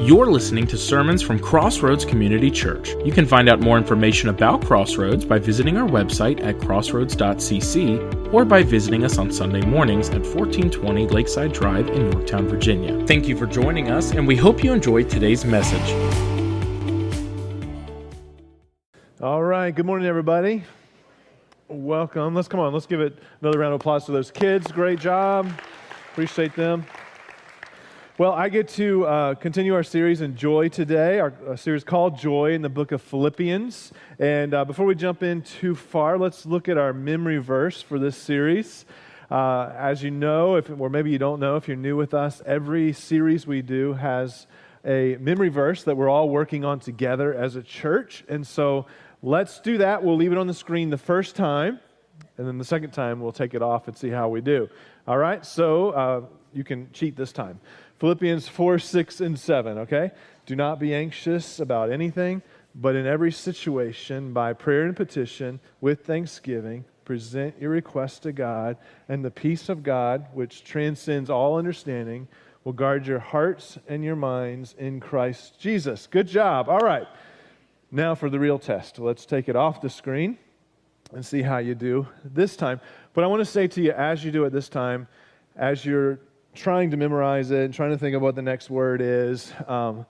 You're listening to sermons from Crossroads Community Church. You can find out more information about Crossroads by visiting our website at crossroads.cc or by visiting us on Sunday mornings at 1420 Lakeside Drive in Yorktown, Virginia. Thank you for joining us, and we hope you enjoyed today's message. All right. Good morning, everybody. Welcome. Let's come on. Let's give it another round of applause to those kids. Great job. Appreciate them. Well, I get to uh, continue our series in Joy today, our, our, series called Joy in the book of Philippians. And uh, before we jump in too far, let's look at our memory verse for this series. Uh, as you know, if, or maybe you don't know if you're new with us, every series we do has a memory verse that we're all working on together as a church. And so let's do that. We'll leave it on the screen the first time, and then the second time we'll take it off and see how we do. All right, so uh, you can cheat this time. Philippians 4, 6, and 7, okay? Do not be anxious about anything, but in every situation, by prayer and petition, with thanksgiving, present your request to God, and the peace of God, which transcends all understanding, will guard your hearts and your minds in Christ Jesus. Good job. All right. Now for the real test. Let's take it off the screen and see how you do this time. But I want to say to you, as you do it this time, as you're trying to memorize it and trying to think of what the next word is, um,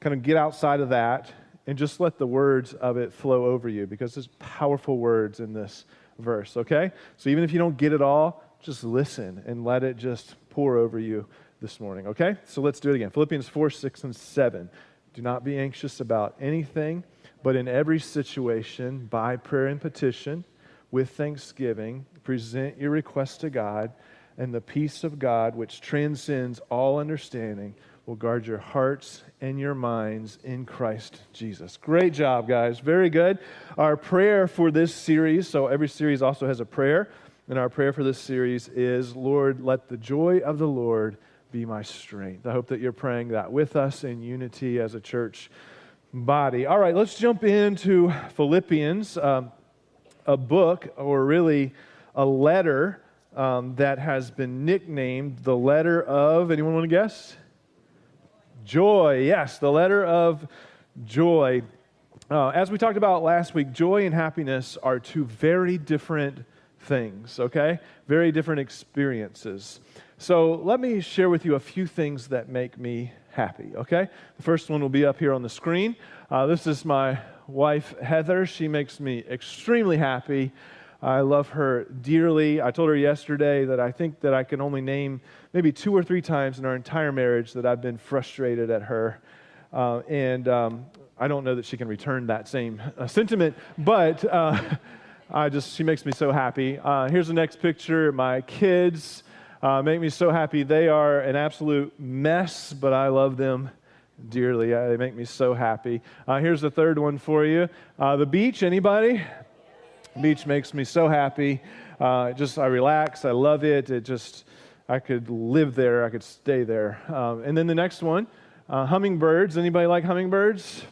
kind of get outside of that and just let the words of it flow over you because there's powerful words in this verse, okay? So even if you don't get it all, just listen and let it just pour over you this morning, okay? So let's do it again. Philippians 4, 6, and 7. Do not be anxious about anything, but in every situation, by prayer and petition, with thanksgiving, present your requests to God and the peace of God, which transcends all understanding, will guard your hearts and your minds in Christ Jesus. Great job, guys. Very good. Our prayer for this series, so every series also has a prayer, and our prayer for this series is Lord, let the joy of the Lord be my strength. I hope that you're praying that with us in unity as a church body. All right, let's jump into Philippians, um, a book, or really a letter um, that has been nicknamed the letter of, anyone want to guess? Joy. Yes, the letter of joy. Uh, as we talked about last week, joy and happiness are two very different things, okay? Very different experiences. So let me share with you a few things that make me happy, okay? The first one will be up here on the screen. Uh, this is my wife, Heather. She makes me extremely happy I love her dearly. I told her yesterday that I think that I can only name maybe two or three times in our entire marriage that I've been frustrated at her. Uh, and um, I don't know that she can return that same uh, sentiment, but uh, I just, she makes me so happy. Uh, here's the next picture. My kids uh, make me so happy. They are an absolute mess, but I love them dearly. they make me so happy. Uh, here's the third one for you. the beach, anybody? Beach makes me so happy. Uh, just I relax. I love it. It just I could live there. I could stay there. Um, and then the next one, uh, hummingbirds. Anybody like hummingbirds?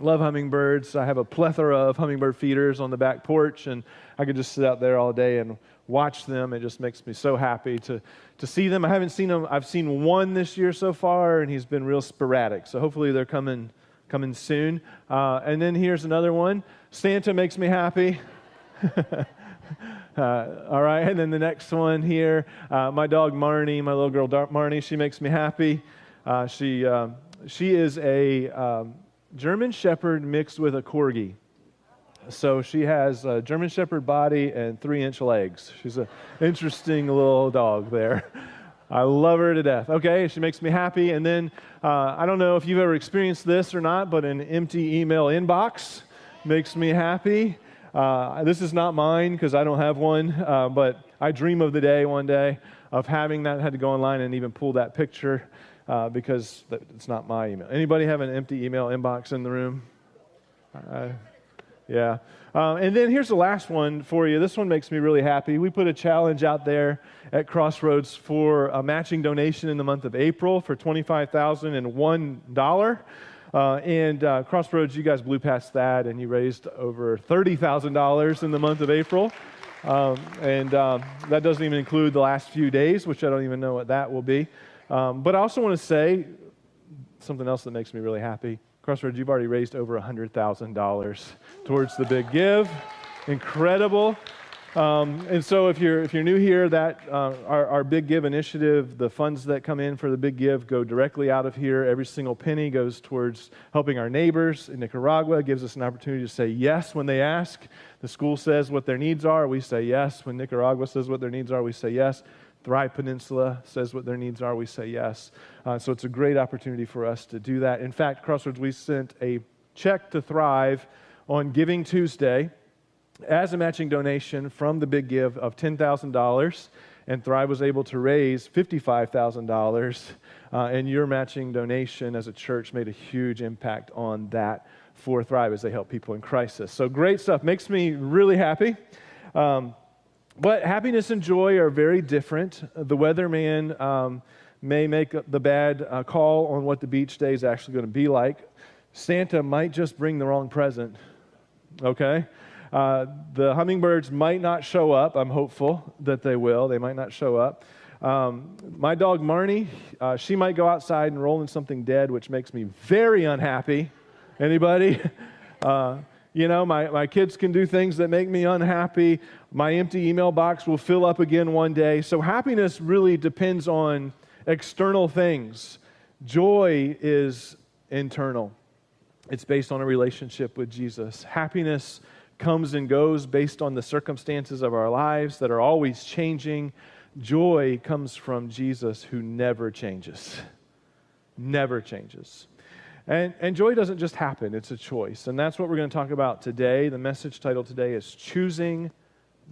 Love hummingbirds. I have a plethora of hummingbird feeders on the back porch, and I could just sit out there all day and watch them. It just makes me so happy to, to see them. I haven't seen them. I've seen one this year so far, and he's been real sporadic. So hopefully they're coming coming soon. Uh, and then here's another one. Santa makes me happy. uh, all right, and then the next one here, uh, my dog Marnie, my little girl Marnie, she makes me happy. Uh, she, um, she is a um, German Shepherd mixed with a Corgi. So she has a German Shepherd body and three inch legs. She's an interesting little dog there. I love her to death. Okay, she makes me happy. And then uh, I don't know if you've ever experienced this or not, but an empty email inbox makes me happy. Uh, this is not mine because I don't have one, uh, but I dream of the day one day of having that. I had to go online and even pull that picture uh, because it's not my email. Anybody have an empty email inbox in the room? Uh, yeah. Uh, and then here's the last one for you. This one makes me really happy. We put a challenge out there at Crossroads for a matching donation in the month of April for $25,001. Uh, and uh, Crossroads, you guys blew past that and you raised over $30,000 in the month of April. Um, and um, that doesn't even include the last few days, which I don't even know what that will be. Um, but I also want to say something else that makes me really happy. Crossroads, you've already raised over $100,000 towards the big give. Incredible. Um, and so, if you're if you're new here, that uh, our, our Big Give initiative, the funds that come in for the Big Give go directly out of here. Every single penny goes towards helping our neighbors in Nicaragua. Gives us an opportunity to say yes when they ask. The school says what their needs are, we say yes. When Nicaragua says what their needs are, we say yes. Thrive Peninsula says what their needs are, we say yes. Uh, so it's a great opportunity for us to do that. In fact, Crossroads, we sent a check to Thrive on Giving Tuesday as a matching donation from the big give of $10,000. And Thrive was able to raise $55,000. Uh, and your matching donation as a church made a huge impact on that for Thrive as they help people in crisis. So great stuff. Makes me really happy. Um, but happiness and joy are very different. The weatherman um, may make the bad uh, call on what the beach day is actually going to be like. Santa might just bring the wrong present, okay? Uh, the hummingbirds might not show up. I'm hopeful that they will. They might not show up. Um, my dog Marnie, uh, she might go outside and roll in something dead, which makes me very unhappy. Anybody? Uh, you know, my, my kids can do things that make me unhappy. My empty email box will fill up again one day. So happiness really depends on external things. Joy is internal. It's based on a relationship with Jesus. Happiness comes and goes based on the circumstances of our lives that are always changing. Joy comes from Jesus who never changes. Never changes. And, and joy doesn't just happen, it's a choice. And that's what we're going to talk about today. The message title today is Choosing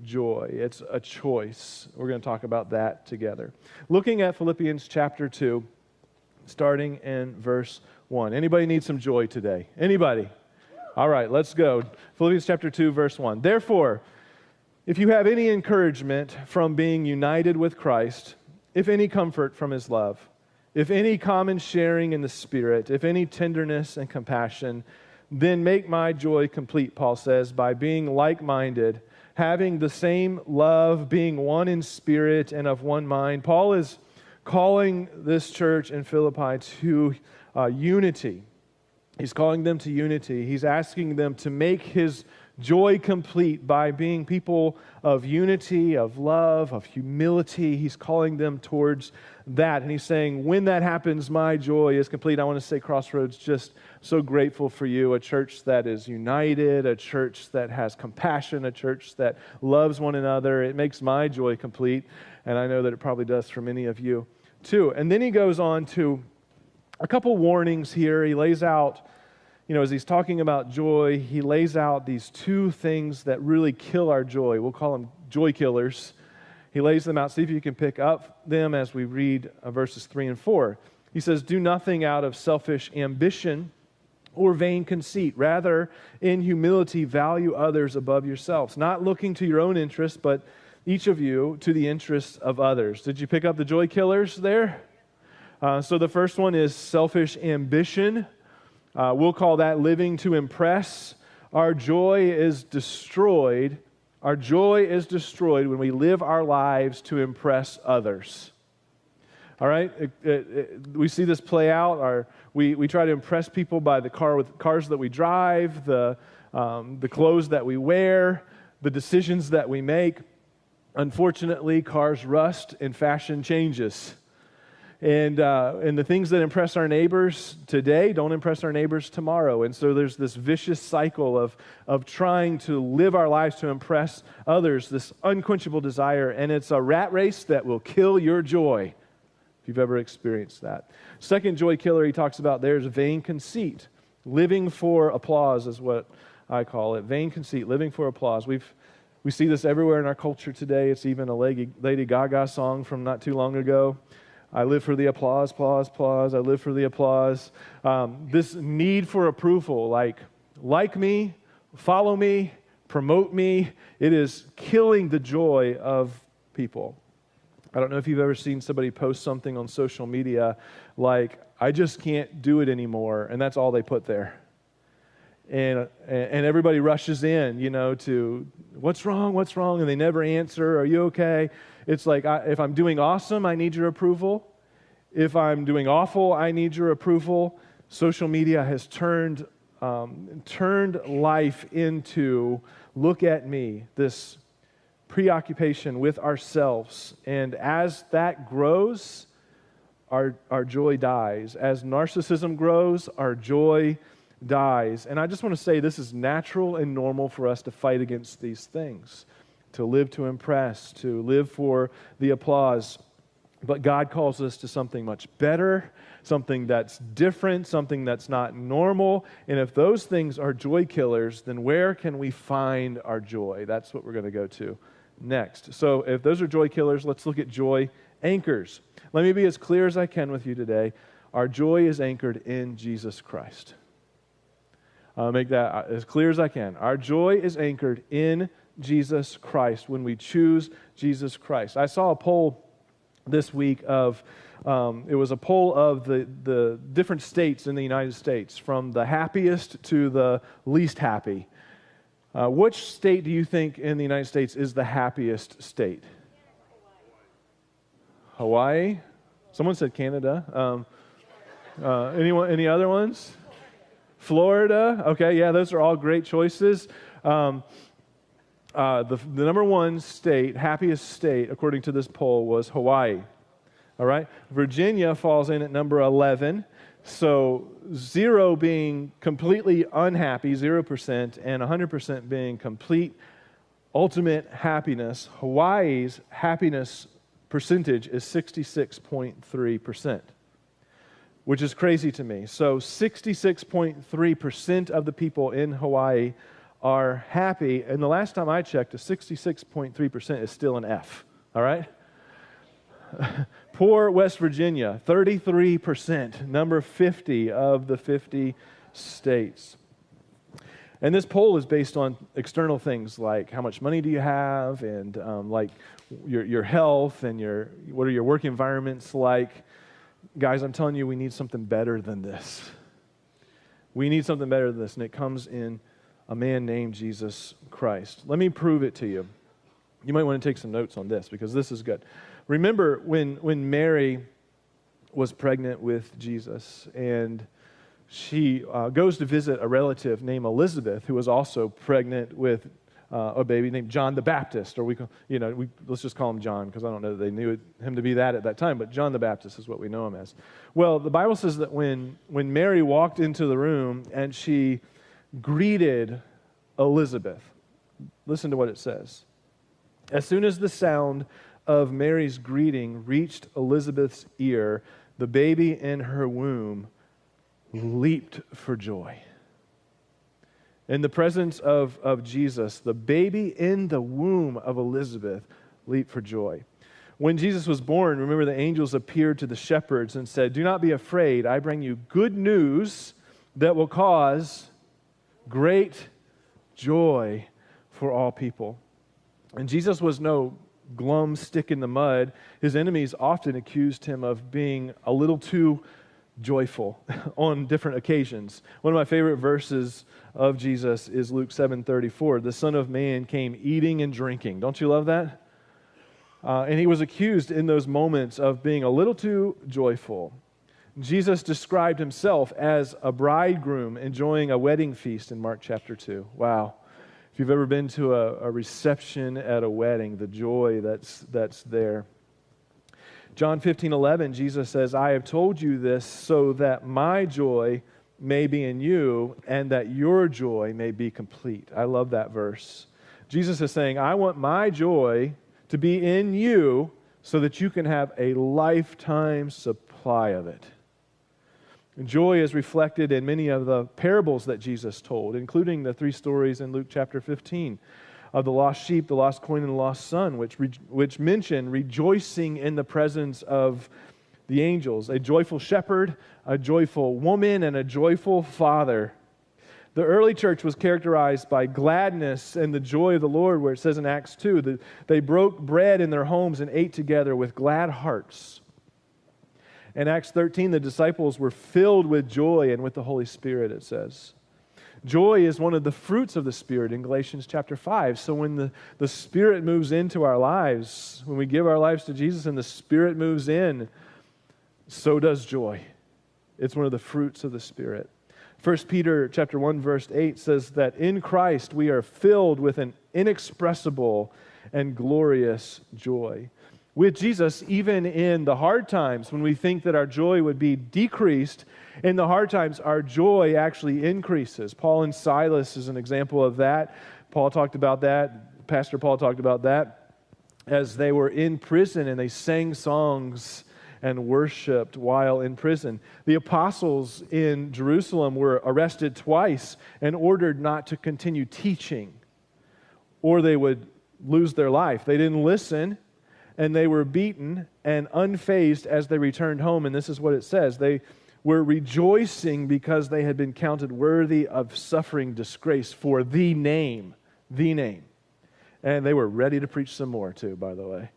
Joy. It's a choice. We're going to talk about that together. Looking at Philippians chapter 2, starting in verse 1. Anybody need some joy today? Anybody? All right, let's go. Philippians chapter 2, verse 1. Therefore, if you have any encouragement from being united with Christ, if any comfort from his love, if any common sharing in the Spirit, if any tenderness and compassion, then make my joy complete, Paul says, by being like minded, having the same love, being one in spirit and of one mind. Paul is calling this church in Philippi to uh, unity. He's calling them to unity. He's asking them to make his joy complete by being people of unity, of love, of humility. He's calling them towards that. And he's saying, when that happens, my joy is complete. I want to say, Crossroads, just so grateful for you. A church that is united, a church that has compassion, a church that loves one another. It makes my joy complete. And I know that it probably does for many of you too. And then he goes on to a couple warnings here. He lays out you know, as he's talking about joy, he lays out these two things that really kill our joy. We'll call them joy killers. He lays them out. See if you can pick up them as we read uh, verses 3 and 4. He says, Do nothing out of selfish ambition or vain conceit. Rather, in humility, value others above yourselves, not looking to your own interests, but each of you to the interests of others. Did you pick up the joy killers there? Uh, so the first one is selfish ambition. Uh, we'll call that living to impress. Our joy is destroyed. Our joy is destroyed when we live our lives to impress others. All right? It, it, it, we see this play out. Our, we, we try to impress people by the car with cars that we drive, the, um, the clothes that we wear, the decisions that we make. Unfortunately, cars rust and fashion changes. And, uh, and the things that impress our neighbors today don't impress our neighbors tomorrow. And so there's this vicious cycle of, of trying to live our lives to impress others, this unquenchable desire. And it's a rat race that will kill your joy, if you've ever experienced that. Second joy killer he talks about there is vain conceit. Living for applause is what I call it. Vain conceit, living for applause. We've, we see this everywhere in our culture today. It's even a Lady, Lady Gaga song from not too long ago. I live for the applause, applause, applause. I live for the applause. Um, this need for approval, like, like me, follow me, promote me, it is killing the joy of people. I don't know if you've ever seen somebody post something on social media like, I just can't do it anymore, and that's all they put there. And, and everybody rushes in, you know, to what's wrong, what's wrong, and they never answer, are you okay? It's like, I, if I'm doing awesome, I need your approval. If I'm doing awful, I need your approval. Social media has turned, um, turned life into look at me, this preoccupation with ourselves. And as that grows, our, our joy dies. As narcissism grows, our joy dies. And I just want to say this is natural and normal for us to fight against these things, to live to impress, to live for the applause. But God calls us to something much better, something that's different, something that's not normal. And if those things are joy killers, then where can we find our joy? That's what we're going to go to next. So if those are joy killers, let's look at joy anchors. Let me be as clear as I can with you today. Our joy is anchored in Jesus Christ. I'll make that uh, as clear as I can. Our joy is anchored in Jesus Christ when we choose Jesus Christ. I saw a poll this week of, um, it was a poll of the, the different states in the United States, from the happiest to the least happy. Uh, which state do you think in the United States is the happiest state? Hawaii. Someone said Canada. Um, uh, anyone? Any other ones? Florida. Okay, yeah, those are all great choices. Um, uh, the, the number one state, happiest state, according to this poll, was Hawaii. All right? Virginia falls in at number 11. So, zero being completely unhappy, 0%, and 100% being complete, ultimate happiness. Hawaii's happiness percentage is 66.3%, which is crazy to me. So, 66.3% of the people in Hawaii are happy. And the last time I checked, a 66.3% is still an F. All right? Poor West Virginia, 33%, number 50 of the 50 states. And this poll is based on external things like how much money do you have, and um, like your, your health, and your, what are your work environments like. Guys, I'm telling you, we need something better than this. We need something better than this, and it comes in a man named Jesus Christ. Let me prove it to you. You might want to take some notes on this because this is good. Remember when, when Mary was pregnant with Jesus and she uh, goes to visit a relative named Elizabeth who was also pregnant with uh, a baby named John the Baptist, or we, you know, we, let's just call him John because I don't know that they knew him to be that at that time, but John the Baptist is what we know him as. Well, the Bible says that when, when Mary walked into the room and she greeted Elizabeth. Listen to what it says. As soon as the sound of Mary's greeting reached Elizabeth's ear, the baby in her womb leaped for joy. In the presence of, of Jesus, the baby in the womb of Elizabeth leaped for joy. When Jesus was born, remember the angels appeared to the shepherds and said, Do not be afraid. I bring you good news that will cause great joy for all people. And Jesus was no glum stick in the mud. His enemies often accused him of being a little too joyful on different occasions. One of my favorite verses of Jesus is Luke 7:34. The Son of Man came eating and drinking. Don't you love that? Uh, and he was accused in those moments of being a little too joyful. Jesus described himself as a bridegroom enjoying a wedding feast in Mark chapter 2. Wow. If you've ever been to a, a reception at a wedding, the joy that's, that's there. John 15, 11, Jesus says, I have told you this so that my joy may be in you and that your joy may be complete. I love that verse. Jesus is saying, I want my joy to be in you so that you can have a lifetime supply of it. Joy is reflected in many of the parables that Jesus told, including the three stories in Luke chapter 15 of the lost sheep, the lost coin, and the lost son, which, re- which mention rejoicing in the presence of the angels, a joyful shepherd, a joyful woman, and a joyful father. The early church was characterized by gladness and the joy of the Lord, where it says in Acts 2 that they broke bread in their homes and ate together with glad hearts. In Acts 13, the disciples were filled with joy and with the Holy Spirit, it says. Joy is one of the fruits of the Spirit in Galatians chapter 5. So when the, the Spirit moves into our lives, when we give our lives to Jesus and the Spirit moves in, so does joy. It's one of the fruits of the Spirit. 1 Peter chapter 1 verse 8 says that in Christ we are filled with an inexpressible and glorious joy. With Jesus, even in the hard times when we think that our joy would be decreased, in the hard times our joy actually increases. Paul and Silas is an example of that. Paul talked about that. Pastor Paul talked about that as they were in prison and they sang songs and worshiped while in prison. The apostles in Jerusalem were arrested twice and ordered not to continue teaching, or they would lose their life. They didn't listen, and they were beaten and unfazed as they returned home. And this is what it says they were rejoicing because they had been counted worthy of suffering disgrace for the name, the name. And they were ready to preach some more, too, by the way.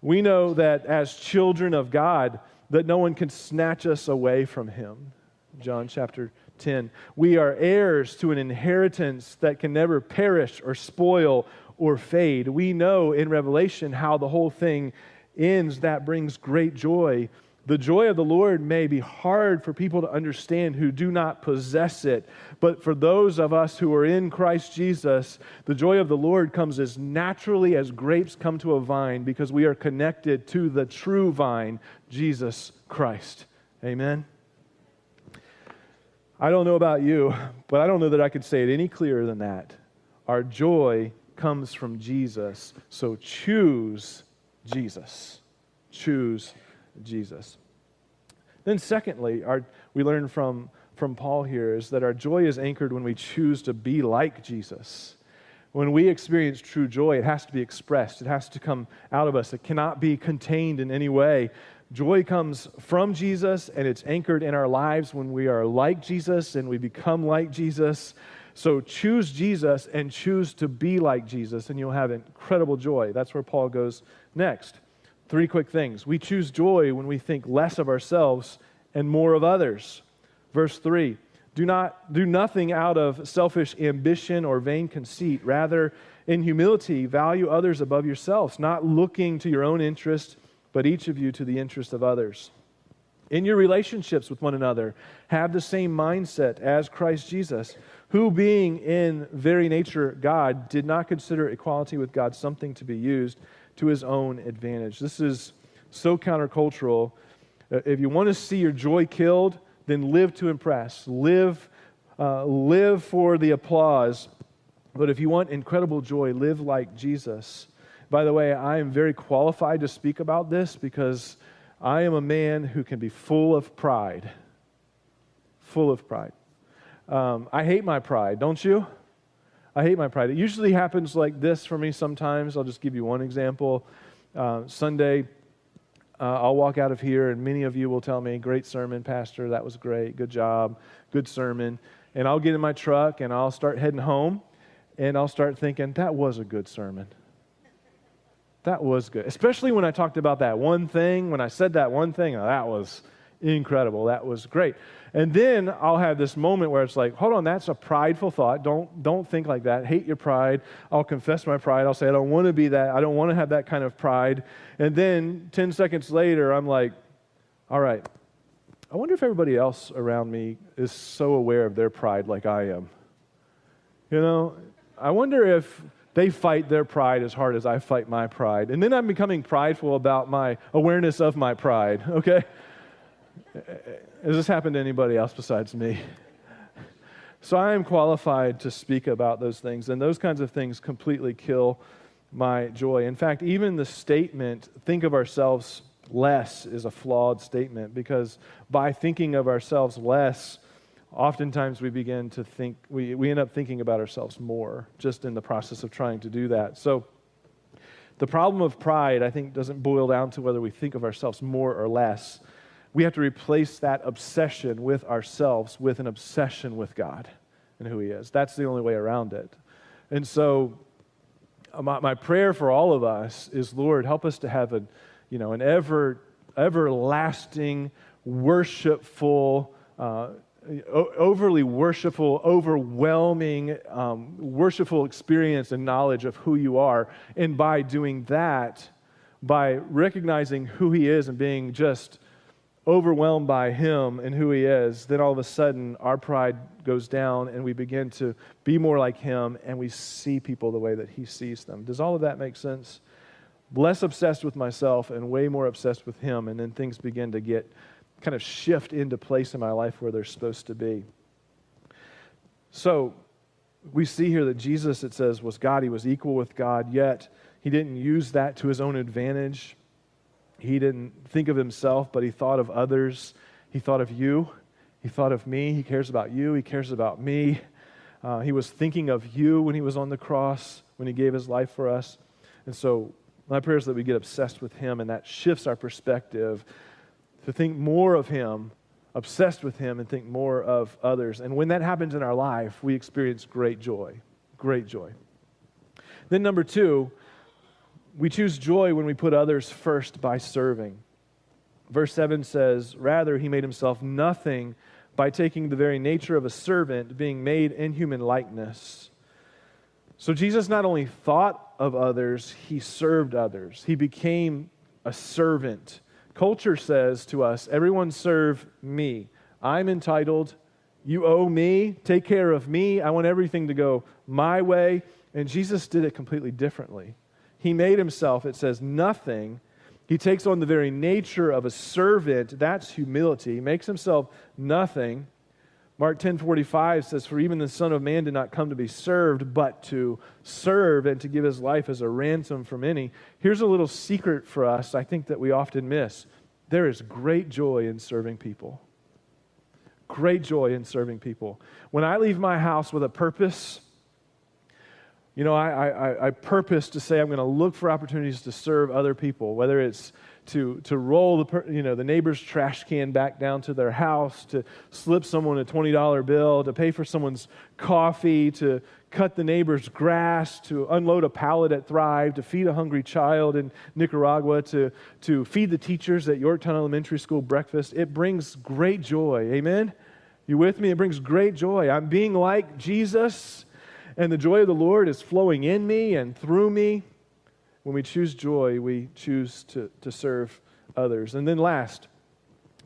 We know that as children of God, that no one can snatch us away from him. John chapter 10. We are heirs to an inheritance that can never perish or spoil or fade. We know in Revelation how the whole thing ends. That brings great joy the joy of the Lord may be hard for people to understand who do not possess it, but for those of us who are in Christ Jesus, the joy of the Lord comes as naturally as grapes come to a vine because we are connected to the true vine, Jesus Christ. Amen. I don't know about you, but I don't know that I could say it any clearer than that. Our joy comes from Jesus, so choose Jesus. Choose Jesus. Then, secondly, our, we learn from, from Paul here is that our joy is anchored when we choose to be like Jesus. When we experience true joy, it has to be expressed, it has to come out of us, it cannot be contained in any way. Joy comes from Jesus and it's anchored in our lives when we are like Jesus and we become like Jesus. So choose Jesus and choose to be like Jesus, and you'll have incredible joy. That's where Paul goes next. Three quick things. We choose joy when we think less of ourselves and more of others. Verse 3 Do not do nothing out of selfish ambition or vain conceit. Rather, in humility, value others above yourselves, not looking to your own interest, but each of you to the interest of others. In your relationships with one another, have the same mindset as Christ Jesus, who, being in very nature God, did not consider equality with God something to be used to his own advantage. This is so countercultural. Uh, if you want to see your joy killed, then live to impress. Live, uh, live for the applause. But if you want incredible joy, live like Jesus. By the way, I am very qualified to speak about this because I am a man who can be full of pride. Full of pride. Um, I hate my pride, don't you? I hate my pride. It usually happens like this for me sometimes. I'll just give you one example. Uh, Sunday, uh, I'll walk out of here, and many of you will tell me, Great sermon, Pastor. That was great. Good job. Good sermon. And I'll get in my truck and I'll start heading home, and I'll start thinking, That was a good sermon. That was good. Especially when I talked about that one thing, when I said that one thing, oh, that was incredible. That was great. And then I'll have this moment where it's like, hold on, that's a prideful thought. Don't, don't think like that. Hate your pride. I'll confess my pride. I'll say, I don't want to be that. I don't want to have that kind of pride. And then 10 seconds later, I'm like, all right, I wonder if everybody else around me is so aware of their pride like I am. You know, I wonder if they fight their pride as hard as I fight my pride. And then I'm becoming prideful about my awareness of my pride, okay? Has this happened to anybody else besides me? So I am qualified to speak about those things, and those kinds of things completely kill my joy. In fact, even the statement, think of ourselves less, is a flawed statement because by thinking of ourselves less, oftentimes we begin to think, we, we end up thinking about ourselves more just in the process of trying to do that. So the problem of pride, I think, doesn't boil down to whether we think of ourselves more or less we have to replace that obsession with ourselves with an obsession with God and who He is. That's the only way around it. And so, uh, my, my prayer for all of us is, Lord, help us to have a, you know, an ever, everlasting, worshipful, uh, overly worshipful, overwhelming, um, worshipful experience and knowledge of who you are. And by doing that, by recognizing who He is and being just overwhelmed by Him and who He is, then all of a sudden our pride goes down and we begin to be more like Him and we see people the way that He sees them. Does all of that make sense? Less obsessed with myself and way more obsessed with Him, and then things begin to get kind of shift into place in my life where they're supposed to be. So, we see here that Jesus, it says, was God. He was equal with God, yet he didn't use that to his own advantage. He didn't think of himself, but he thought of others. He thought of you. He thought of me. He cares about you. He cares about me. Uh, he was thinking of you when he was on the cross, when he gave his life for us. And so, my prayer is that we get obsessed with him, and that shifts our perspective to think more of him, obsessed with him, and think more of others. And when that happens in our life, we experience great joy. Great joy. Then, number two, we choose joy when we put others first by serving. Verse 7 says, Rather, he made himself nothing by taking the very nature of a servant, being made in human likeness. So Jesus not only thought of others, he served others. He became a servant. Culture says to us, Everyone serve me. I'm entitled. You owe me. Take care of me. I want everything to go my way. And Jesus did it completely differently. He made himself, it says, nothing. He takes on the very nature of a servant. That's humility. He makes himself nothing. Mark 10:45 says for even the son of man did not come to be served but to serve and to give his life as a ransom for many. Here's a little secret for us I think that we often miss. There is great joy in serving people. Great joy in serving people. When I leave my house with a purpose, you know, I, I, I purpose to say I'm going to look for opportunities to serve other people, whether it's to, to roll the, you know, the neighbor's trash can back down to their house, to slip someone a $20 bill, to pay for someone's coffee, to cut the neighbor's grass, to unload a pallet at Thrive, to feed a hungry child in Nicaragua, to, to feed the teachers at Yorktown Elementary School breakfast. It brings great joy. Amen? You with me? It brings great joy. I'm being like Jesus and the joy of the Lord is flowing in me and through me. When we choose joy, we choose to, to serve others. And then last,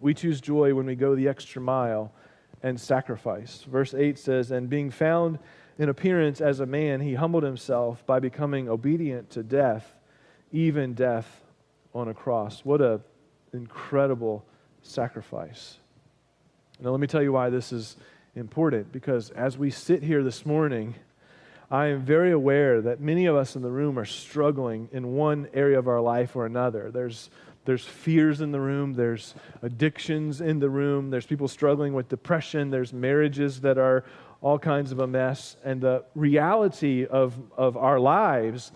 we choose joy when we go the extra mile and sacrifice. Verse 8 says, And being found in appearance as a man, he humbled himself by becoming obedient to death, even death on a cross. What an incredible sacrifice. Now, let me tell you why this is important because as we sit here this morning, I am very aware that many of us in the room are struggling in one area of our life or another. There's, there's fears in the room, there's addictions in the room, there's people struggling with depression, there's marriages that are all kinds of a mess. And the reality of, of our lives,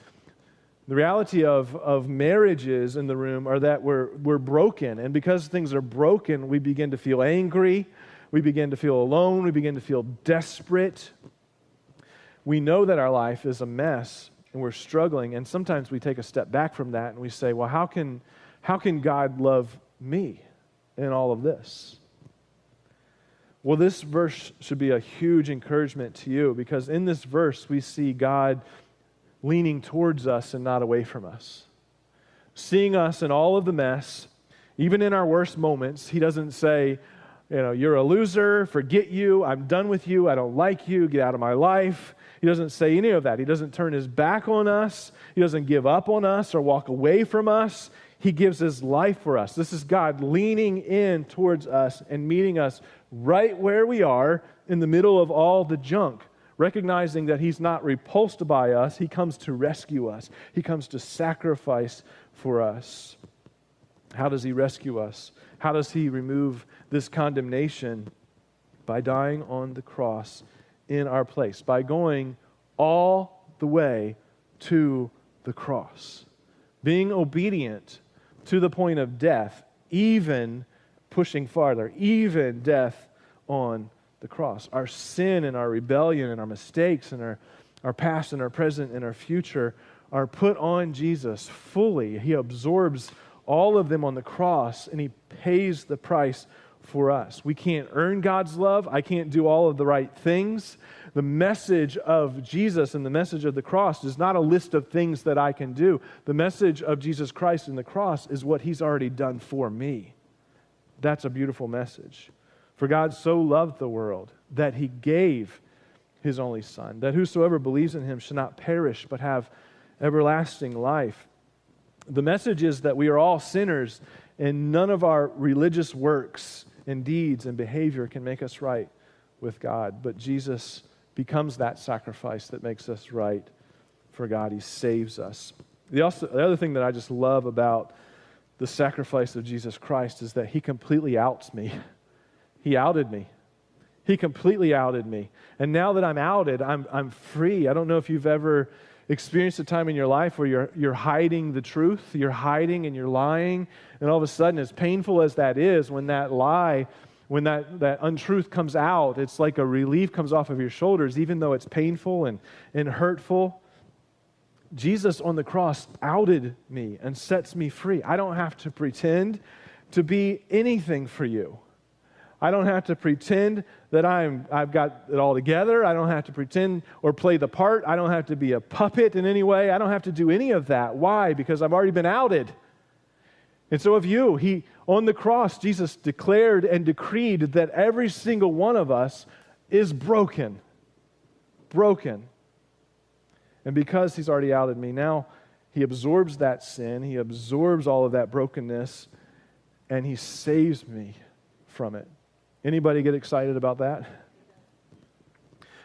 the reality of, of marriages in the room are that we're, we're broken. And because things are broken, we begin to feel angry, we begin to feel alone, we begin to feel desperate we know that our life is a mess and we're struggling, and sometimes we take a step back from that and we say, Well, how can, how can God love me in all of this? Well, this verse should be a huge encouragement to you because in this verse we see God leaning towards us and not away from us. Seeing us in all of the mess, even in our worst moments, He doesn't say, you know, you're a loser, forget you, I'm done with you, I don't like you, get out of my life. He doesn't say any of that. He doesn't turn his back on us. He doesn't give up on us or walk away from us. He gives his life for us. This is God leaning in towards us and meeting us right where we are in the middle of all the junk, recognizing that he's not repulsed by us. He comes to rescue us, he comes to sacrifice for us. How does he rescue us? How does he remove this condemnation? By dying on the cross in our place by going all the way to the cross, being obedient to the point of death, even pushing farther, even death on the cross. Our sin and our rebellion and our mistakes and our, our past and our present and our future are put on Jesus fully. He absorbs all of them on the cross and he pays the price for us. We can't earn God's love. I can't do all of the right things. The message of Jesus and the message of the cross is not a list of things that I can do. The message of Jesus Christ and the cross is what he's already done for me. That's a beautiful message. For God so loved the world that he gave his only Son, that whosoever believes in him should not perish but have everlasting life. The message is that we are all sinners, and none of our religious works and deeds and behavior can make us right with God. But Jesus becomes that sacrifice that makes us right for God. He saves us. The, also, the other thing that I just love about the sacrifice of Jesus Christ is that he completely outs me. He outed me. He completely outed me. And now that I'm outed, I'm, I'm free. I don't know if you've ever experienced a time in your life where you're, you're hiding the truth, you're hiding and you're lying, and all of a sudden, as painful as that is, when that lie, when that, that untruth comes out, it's like a relief comes off of your shoulders, even though it's painful and, and hurtful. Jesus on the cross outed me and sets me free. I don't have to pretend to be anything for you. I don't have to pretend that I'm, I've got it all together. I don't have to pretend or play the part. I don't have to be a puppet in any way. I don't have to do any of that. Why? Because I've already been outed. And so, of you, he, on the cross, Jesus declared and decreed that every single one of us is broken. Broken. And because he's already outed me, now he absorbs that sin, he absorbs all of that brokenness, and he saves me from it. Anybody get excited about that?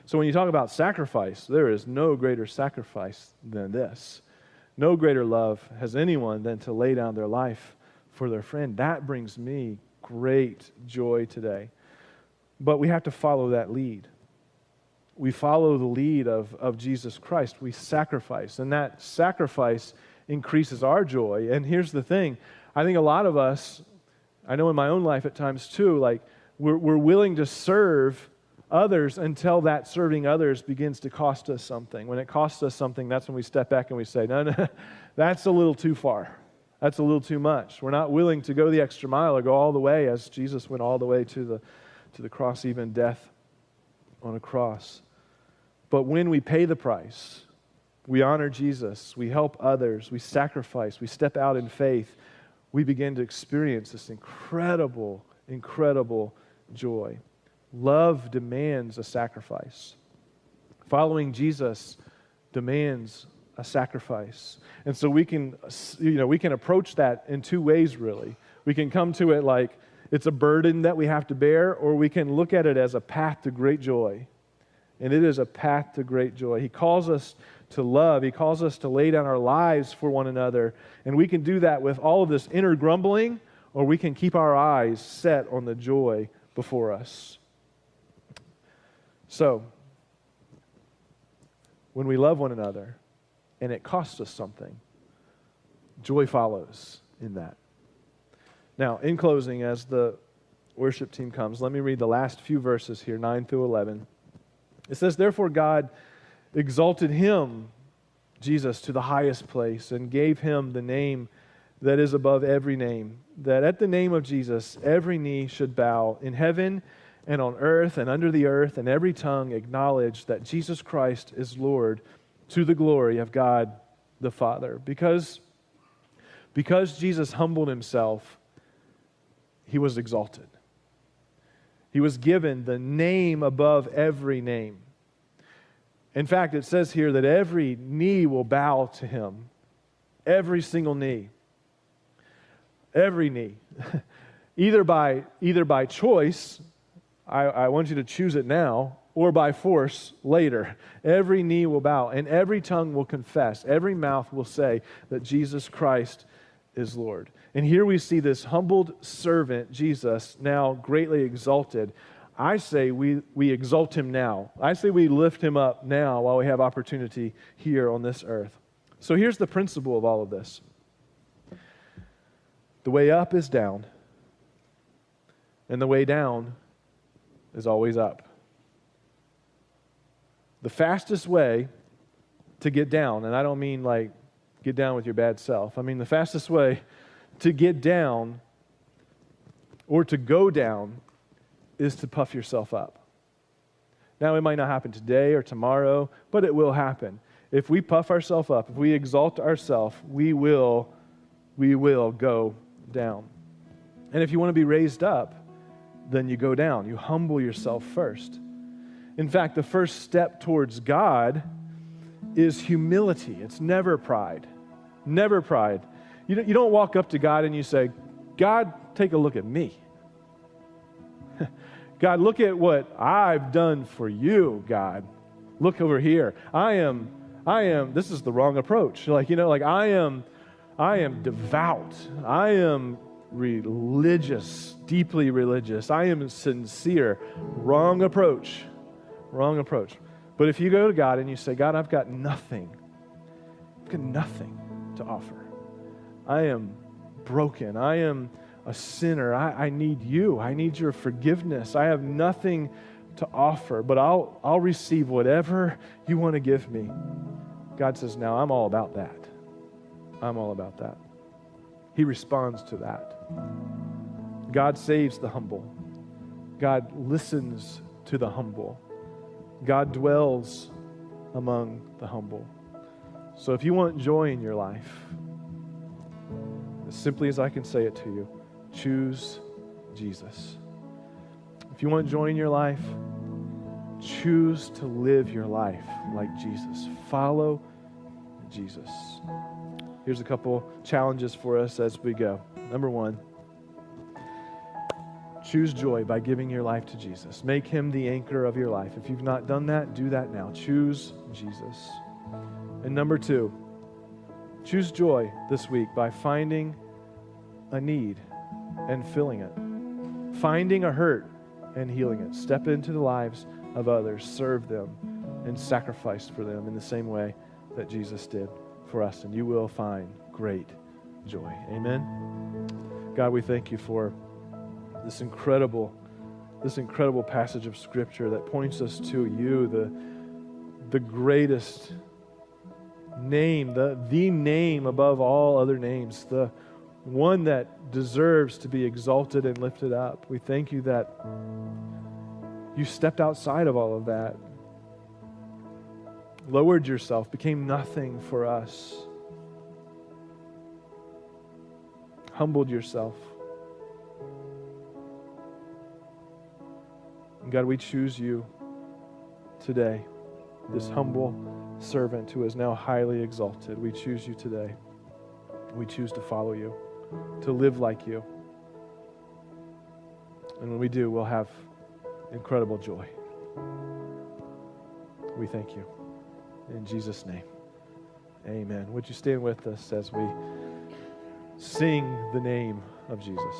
So, when you talk about sacrifice, there is no greater sacrifice than this. No greater love has anyone than to lay down their life for their friend. That brings me great joy today. But we have to follow that lead. We follow the lead of, of Jesus Christ. We sacrifice, and that sacrifice increases our joy. And here's the thing I think a lot of us, I know in my own life at times too, like we're, we're willing to serve others until that serving others begins to cost us something. When it costs us something, that's when we step back and we say, no, no, that's a little too far. That's a little too much. We're not willing to go the extra mile or go all the way as Jesus went all the way to the, to the cross, even death on a cross. But when we pay the price, we honor Jesus, we help others, we sacrifice, we step out in faith, we begin to experience this incredible, incredible joy. Love demands a sacrifice. Following Jesus demands a sacrifice. And so we can, you know, we can approach that in two ways, really. We can come to it like it's a burden that we have to bear, or we can look at it as a path to great joy. And it is a path to great joy. He calls us to love, He calls us to lay down our lives for one another. And we can do that with all of this inner grumbling, or we can keep our eyes set on the joy before us. So, when we love one another and it costs us something, joy follows in that. Now, in closing, as the worship team comes, let me read the last few verses here 9 through 11. It says, Therefore, God exalted him, Jesus, to the highest place and gave him the name that is above every name, that at the name of Jesus every knee should bow in heaven and on earth and under the earth, and every tongue acknowledge that Jesus Christ is Lord to the glory of God the Father. Because, because Jesus humbled himself, he was exalted. He was given the name above every name. In fact, it says here that every knee will bow to him, every single knee every knee, either by, either by choice, I, I want you to choose it now, or by force later. Every knee will bow, and every tongue will confess, every mouth will say that Jesus Christ is Lord. And here we see this humbled servant, Jesus, now greatly exalted. I say we, we exalt him now. I say we lift him up now while we have opportunity here on this earth. So here's the principle of all of this the way up is down, and the way down is always up. The fastest way to get down, and I don't mean like get down with your bad self, I mean the fastest way to get down or to go down is to puff yourself up. Now, it might not happen today or tomorrow, but it will happen. If we puff ourselves up, if we exalt ourselves, we will, we will go down. And if you want to be raised up, then you go down. You humble yourself first. In fact, the first step towards God is humility. It's never pride. Never pride. You don't, you don't walk up to God and you say, God, take a look at me. God, look at what I've done for you, God. Look over here. I am, I am, this is the wrong approach. Like, you know, like I am, I am devout. I am religious, deeply religious. I am sincere. Wrong approach. Wrong approach. But if you go to God and you say, God, I've got nothing, I've got nothing to offer. I am broken. I am a sinner. I, I need you. I need your forgiveness. I have nothing to offer, but I'll, I'll receive whatever you want to give me. God says, Now I'm all about that. I'm all about that. He responds to that. God saves the humble. God listens to the humble. God dwells among the humble. So if you want joy in your life, as simply as I can say it to you, choose Jesus. If you want joy in your life, choose to live your life like Jesus. Follow Jesus. Here's a couple challenges for us as we go. Number one, choose joy by giving your life to Jesus. Make him the anchor of your life. If you've not done that, do that now. Choose Jesus. And number two, choose joy this week by finding a need and filling it, finding a hurt and healing it. Step into the lives of others, serve them, and sacrifice for them in the same way that Jesus did for us, and you will find great joy. Amen. God, we thank you for this incredible, this incredible passage of Scripture that points us to you, the, the greatest name, the, the name above all other names, the one that deserves to be exalted and lifted up. We thank you that you stepped outside of all of that lowered yourself, became nothing for us, humbled yourself. And God, we choose you today, this humble servant who is now highly exalted. We choose you today. We choose to follow you, to live like you. And when we do, we'll have incredible joy. We thank you. In Jesus' name, amen. Would you stand with us as we sing the name of Jesus?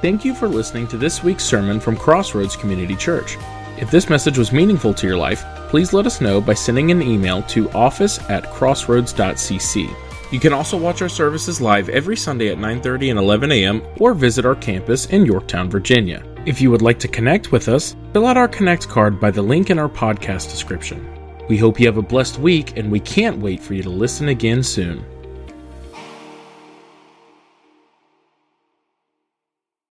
Thank you for listening to this week's sermon from Crossroads Community Church. If this message was meaningful to your life, please let us know by sending an email to office at crossroads.cc. You can also watch our services live every Sunday at 9:30 and 11 a.m. or visit our campus in Yorktown, Virginia. If you would like to connect with us, fill out our Connect card by the link in our podcast description. We hope you have a blessed week and we can't wait for you to listen again soon.